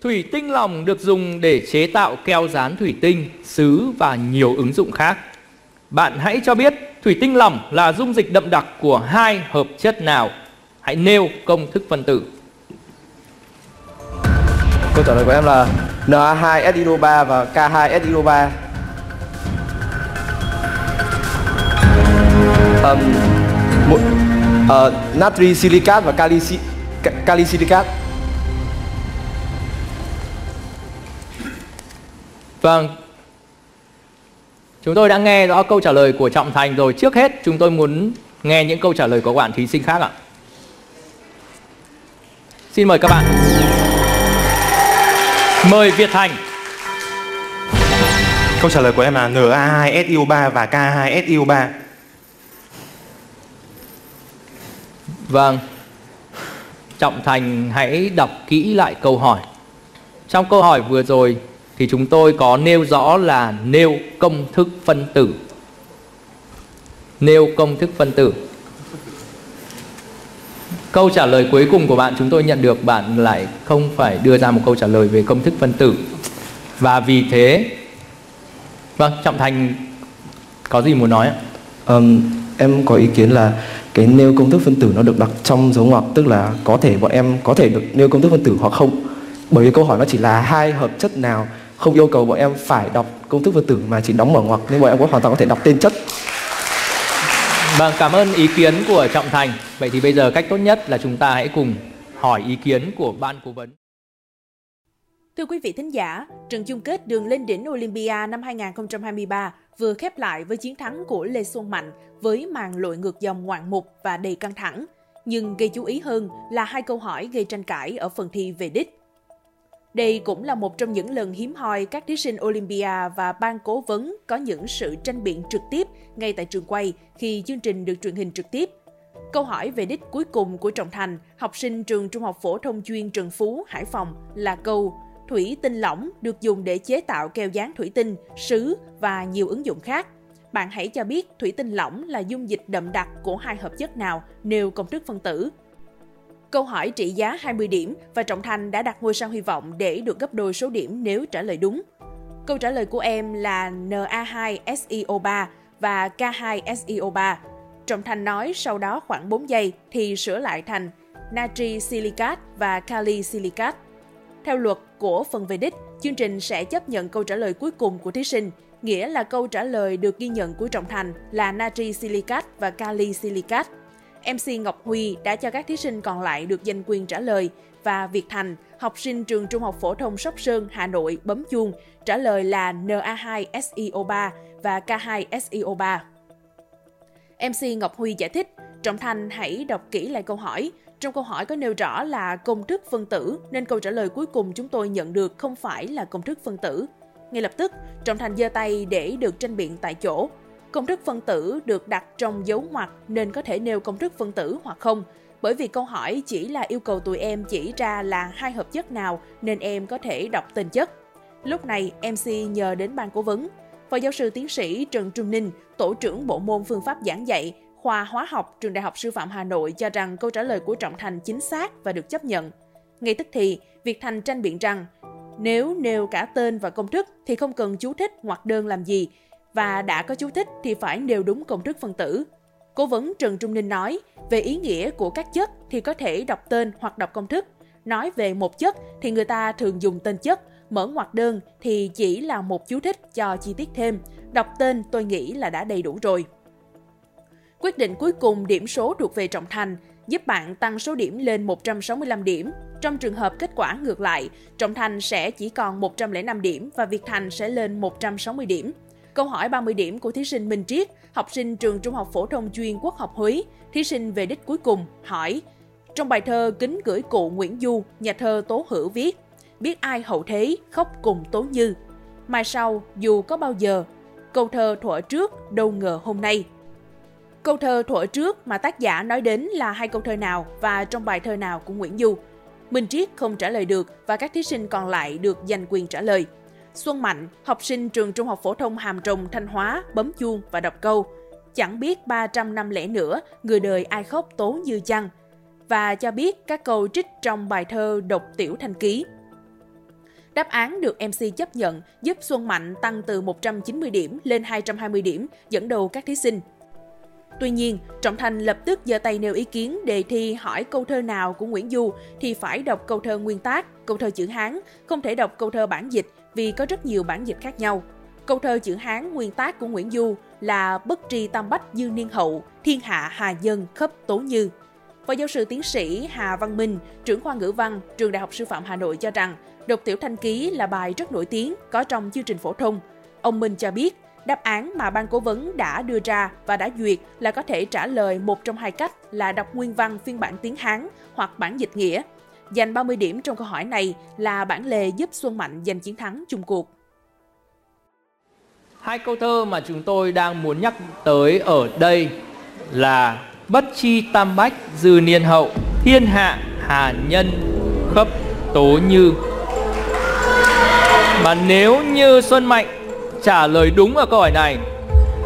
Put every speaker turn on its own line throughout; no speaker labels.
Thủy tinh lỏng được dùng để chế tạo keo dán thủy tinh, sứ và nhiều ứng dụng khác. Bạn hãy cho biết thủy tinh lỏng là dung dịch đậm đặc của hai hợp chất nào? Hãy nêu công thức phân tử.
Câu trả lời của em là Na2SiO3 và K2SiO3. Um, một, ờ, uh, natri silicat và kali, kali silicat.
Vâng. Chúng tôi đã nghe rõ câu trả lời của Trọng Thành rồi. Trước hết chúng tôi muốn nghe những câu trả lời của các bạn thí sinh khác ạ. Xin mời các bạn. Mời Việt Thành.
Câu trả lời của em là Na2SiO3 và K2SiO3.
Vâng. Trọng Thành hãy đọc kỹ lại câu hỏi. Trong câu hỏi vừa rồi thì chúng tôi có nêu rõ là nêu công thức phân tử. Nêu công thức phân tử. Câu trả lời cuối cùng của bạn chúng tôi nhận được bạn lại không phải đưa ra một câu trả lời về công thức phân tử. Và vì thế Vâng, Trọng Thành có gì muốn nói ạ?
Um, em có ý kiến là cái nêu công thức phân tử nó được đặt trong dấu ngoặc tức là có thể bọn em có thể được nêu công thức phân tử hoặc không bởi vì câu hỏi nó chỉ là hai hợp chất nào không yêu cầu bọn em phải đọc công thức phân tử mà chỉ đóng mở ngoặc nên bọn em có hoàn toàn có thể đọc tên chất
Vâng, cảm ơn ý kiến của Trọng Thành. Vậy thì bây giờ cách tốt nhất là chúng ta hãy cùng hỏi ý kiến của ban cố vấn.
Thưa quý vị thính giả, trận chung kết đường lên đỉnh Olympia năm 2023 vừa khép lại với chiến thắng của Lê Xuân Mạnh với màn lội ngược dòng ngoạn mục và đầy căng thẳng. Nhưng gây chú ý hơn là hai câu hỏi gây tranh cãi ở phần thi về đích. Đây cũng là một trong những lần hiếm hoi các thí sinh Olympia và ban cố vấn có những sự tranh biện trực tiếp ngay tại trường quay khi chương trình được truyền hình trực tiếp. Câu hỏi về đích cuối cùng của Trọng Thành, học sinh trường Trung học phổ thông chuyên Trần Phú, Hải Phòng là câu Thủy tinh lỏng được dùng để chế tạo keo dán thủy tinh, sứ và nhiều ứng dụng khác. Bạn hãy cho biết thủy tinh lỏng là dung dịch đậm đặc của hai hợp chất nào nêu công thức phân tử. Câu hỏi trị giá 20 điểm và Trọng Thành đã đặt ngôi sao hy vọng để được gấp đôi số điểm nếu trả lời đúng. Câu trả lời của em là Na2SiO3 và K2SiO3. Trọng Thành nói sau đó khoảng 4 giây thì sửa lại thành natri silicat và kali silicat. Theo luật của phần về đích, chương trình sẽ chấp nhận câu trả lời cuối cùng của thí sinh, nghĩa là câu trả lời được ghi nhận của Trọng Thành là natri silicat và kali silicat. MC Ngọc Huy đã cho các thí sinh còn lại được giành quyền trả lời và Việt Thành, học sinh trường Trung học phổ thông Sóc Sơn, Hà Nội bấm chuông, trả lời là NA2SEO3 và K2SEO3. MC Ngọc Huy giải thích, Trọng Thành hãy đọc kỹ lại câu hỏi. Trong câu hỏi có nêu rõ là công thức phân tử, nên câu trả lời cuối cùng chúng tôi nhận được không phải là công thức phân tử. Ngay lập tức, Trọng Thành giơ tay để được tranh biện tại chỗ. Công thức phân tử được đặt trong dấu ngoặc nên có thể nêu công thức phân tử hoặc không. Bởi vì câu hỏi chỉ là yêu cầu tụi em chỉ ra là hai hợp chất nào nên em có thể đọc tên chất. Lúc này, MC nhờ đến ban cố vấn. Phó giáo sư tiến sĩ Trần Trung Ninh, tổ trưởng bộ môn phương pháp giảng dạy, khoa hóa học trường Đại học Sư phạm Hà Nội cho rằng câu trả lời của Trọng Thành chính xác và được chấp nhận. Ngay tức thì, Việt Thành tranh biện rằng nếu nêu cả tên và công thức thì không cần chú thích hoặc đơn làm gì, và đã có chú thích thì phải nêu đúng công thức phân tử. Cố vấn Trần Trung Ninh nói, về ý nghĩa của các chất thì có thể đọc tên hoặc đọc công thức. Nói về một chất thì người ta thường dùng tên chất, mở ngoặc đơn thì chỉ là một chú thích cho chi tiết thêm. Đọc tên tôi nghĩ là đã đầy đủ rồi. Quyết định cuối cùng điểm số thuộc về Trọng Thành, giúp bạn tăng số điểm lên 165 điểm. Trong trường hợp kết quả ngược lại, Trọng Thành sẽ chỉ còn 105 điểm và Việt Thành sẽ lên 160 điểm. Câu hỏi 30 điểm của thí sinh Minh Triết, học sinh trường Trung học phổ thông chuyên Quốc học Huế, thí sinh về đích cuối cùng, hỏi Trong bài thơ Kính gửi cụ Nguyễn Du, nhà thơ Tố Hữu viết Biết ai hậu thế, khóc cùng Tố Như. Mai sau, dù có bao giờ, câu thơ thuở trước, đâu ngờ hôm nay. Câu thơ thuở trước mà tác giả nói đến là hai câu thơ nào và trong bài thơ nào của Nguyễn Du. Minh Triết không trả lời được và các thí sinh còn lại được giành quyền trả lời. Xuân Mạnh, học sinh trường Trung học phổ thông Hàm Rồng, Thanh Hóa, bấm chuông và đọc câu Chẳng biết 300 năm lễ nữa, người đời ai khóc tố như chăng? Và cho biết các câu trích trong bài thơ Độc Tiểu Thanh Ký. Đáp án được MC chấp nhận giúp Xuân Mạnh tăng từ 190 điểm lên 220 điểm, dẫn đầu các thí sinh. Tuy nhiên, Trọng Thành lập tức giơ tay nêu ý kiến đề thi hỏi câu thơ nào của Nguyễn Du thì phải đọc câu thơ nguyên tác, câu thơ chữ Hán, không thể đọc câu thơ bản dịch vì có rất nhiều bản dịch khác nhau. Câu thơ chữ Hán nguyên tác của Nguyễn Du là Bất tri tam bách dư niên hậu, thiên hạ hà dân khắp tố như. Phó giáo sư tiến sĩ Hà Văn Minh, trưởng khoa ngữ văn, trường Đại học Sư phạm Hà Nội cho rằng Độc tiểu thanh ký là bài rất nổi tiếng có trong chương trình phổ thông. Ông Minh cho biết, đáp án mà ban cố vấn đã đưa ra và đã duyệt là có thể trả lời một trong hai cách là đọc nguyên văn phiên bản tiếng Hán hoặc bản dịch nghĩa. Dành 30 điểm trong câu hỏi này là bản lề giúp Xuân Mạnh giành chiến thắng chung cuộc.
Hai câu thơ mà chúng tôi đang muốn nhắc tới ở đây là Bất chi tam bách dư niên hậu, Thiên hạ hà nhân khấp tố như Mà nếu như Xuân Mạnh trả lời đúng ở câu hỏi này,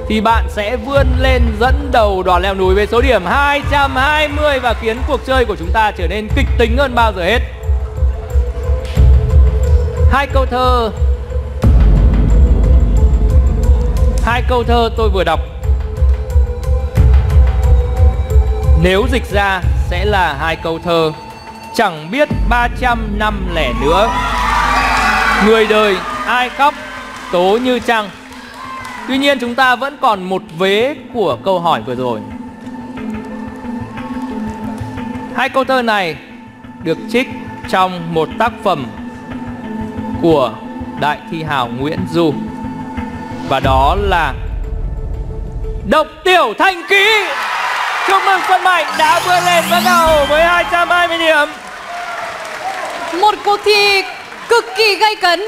thì bạn sẽ vươn lên dẫn đầu đoàn leo núi với số điểm 220 và khiến cuộc chơi của chúng ta trở nên kịch tính hơn bao giờ hết. Hai câu thơ. Hai câu thơ tôi vừa đọc. Nếu dịch ra sẽ là hai câu thơ. Chẳng biết 300 năm lẻ nữa. Người đời ai khóc? Tố như trăng Tuy nhiên chúng ta vẫn còn một vế của câu hỏi vừa rồi. Hai câu thơ này được trích trong một tác phẩm của đại thi hào Nguyễn Du. Và đó là Độc Tiểu Thanh Ký. Chúc mừng Xuân Mạnh đã vươn lên dẫn đầu với 220 điểm.
Một cuộc thi cực kỳ gay cấn.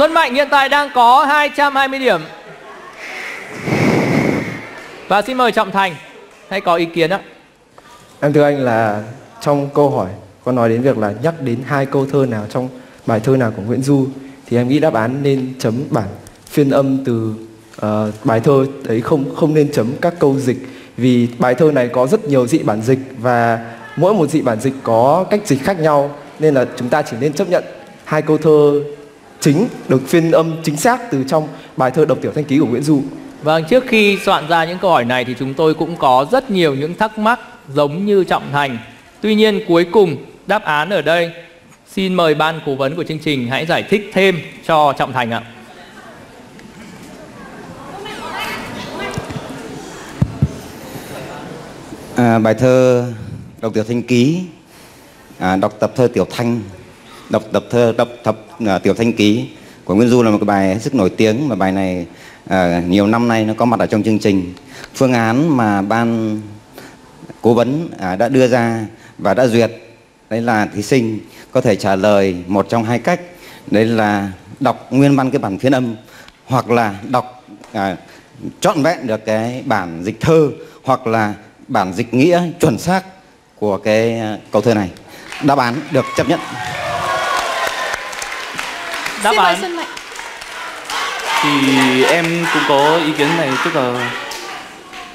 Xuân Mạnh hiện tại đang có 220 điểm. Và xin mời Trọng Thành Hãy có ý kiến ạ.
Em thưa anh là trong câu hỏi có nói đến việc là nhắc đến hai câu thơ nào trong bài thơ nào của Nguyễn Du thì em nghĩ đáp án nên chấm bản phiên âm từ uh, bài thơ đấy không không nên chấm các câu dịch vì bài thơ này có rất nhiều dị bản dịch và mỗi một dị bản dịch có cách dịch khác nhau nên là chúng ta chỉ nên chấp nhận hai câu thơ chính được phiên âm chính xác từ trong bài thơ độc tiểu thanh ký của Nguyễn Du.
Vâng, trước khi soạn ra những câu hỏi này thì chúng tôi cũng có rất nhiều những thắc mắc giống như Trọng Thành. Tuy nhiên cuối cùng đáp án ở đây xin mời ban cố vấn của chương trình hãy giải thích thêm cho Trọng Thành ạ.
À, bài thơ đọc tiểu thanh ký à, đọc tập thơ tiểu thanh đọc tập thơ đọc tập uh, à, tiểu thanh ký của Nguyễn Du là một cái bài rất nổi tiếng mà bài này uh, nhiều năm nay nó có mặt ở trong chương trình. Phương án mà ban cố vấn uh, đã đưa ra và đã duyệt đấy là thí sinh có thể trả lời một trong hai cách. Đấy là đọc nguyên văn cái bản phiên âm hoặc là đọc à, trọn vẹn được cái bản dịch thơ hoặc là bản dịch nghĩa chuẩn xác của cái câu thơ này. Đáp án được chấp nhận
đáp
mời
án
Xuân Mạnh
thì em cũng có ý kiến này tức là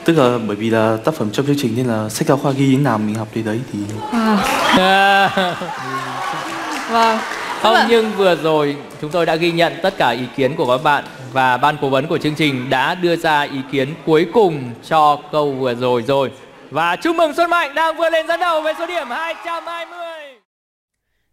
tức là bởi vì là tác phẩm trong chương trình nên là sách giáo khoa ghi những nào mình học thì đấy thì
à, Vâng
Không
là-
nhưng vừa rồi chúng tôi đã ghi nhận tất cả ý kiến của các bạn và ban cố vấn của chương trình đã đưa ra ý kiến cuối cùng cho câu vừa rồi rồi. Và chúc mừng Xuân Mạnh đang vươn lên dẫn đầu với số điểm 220.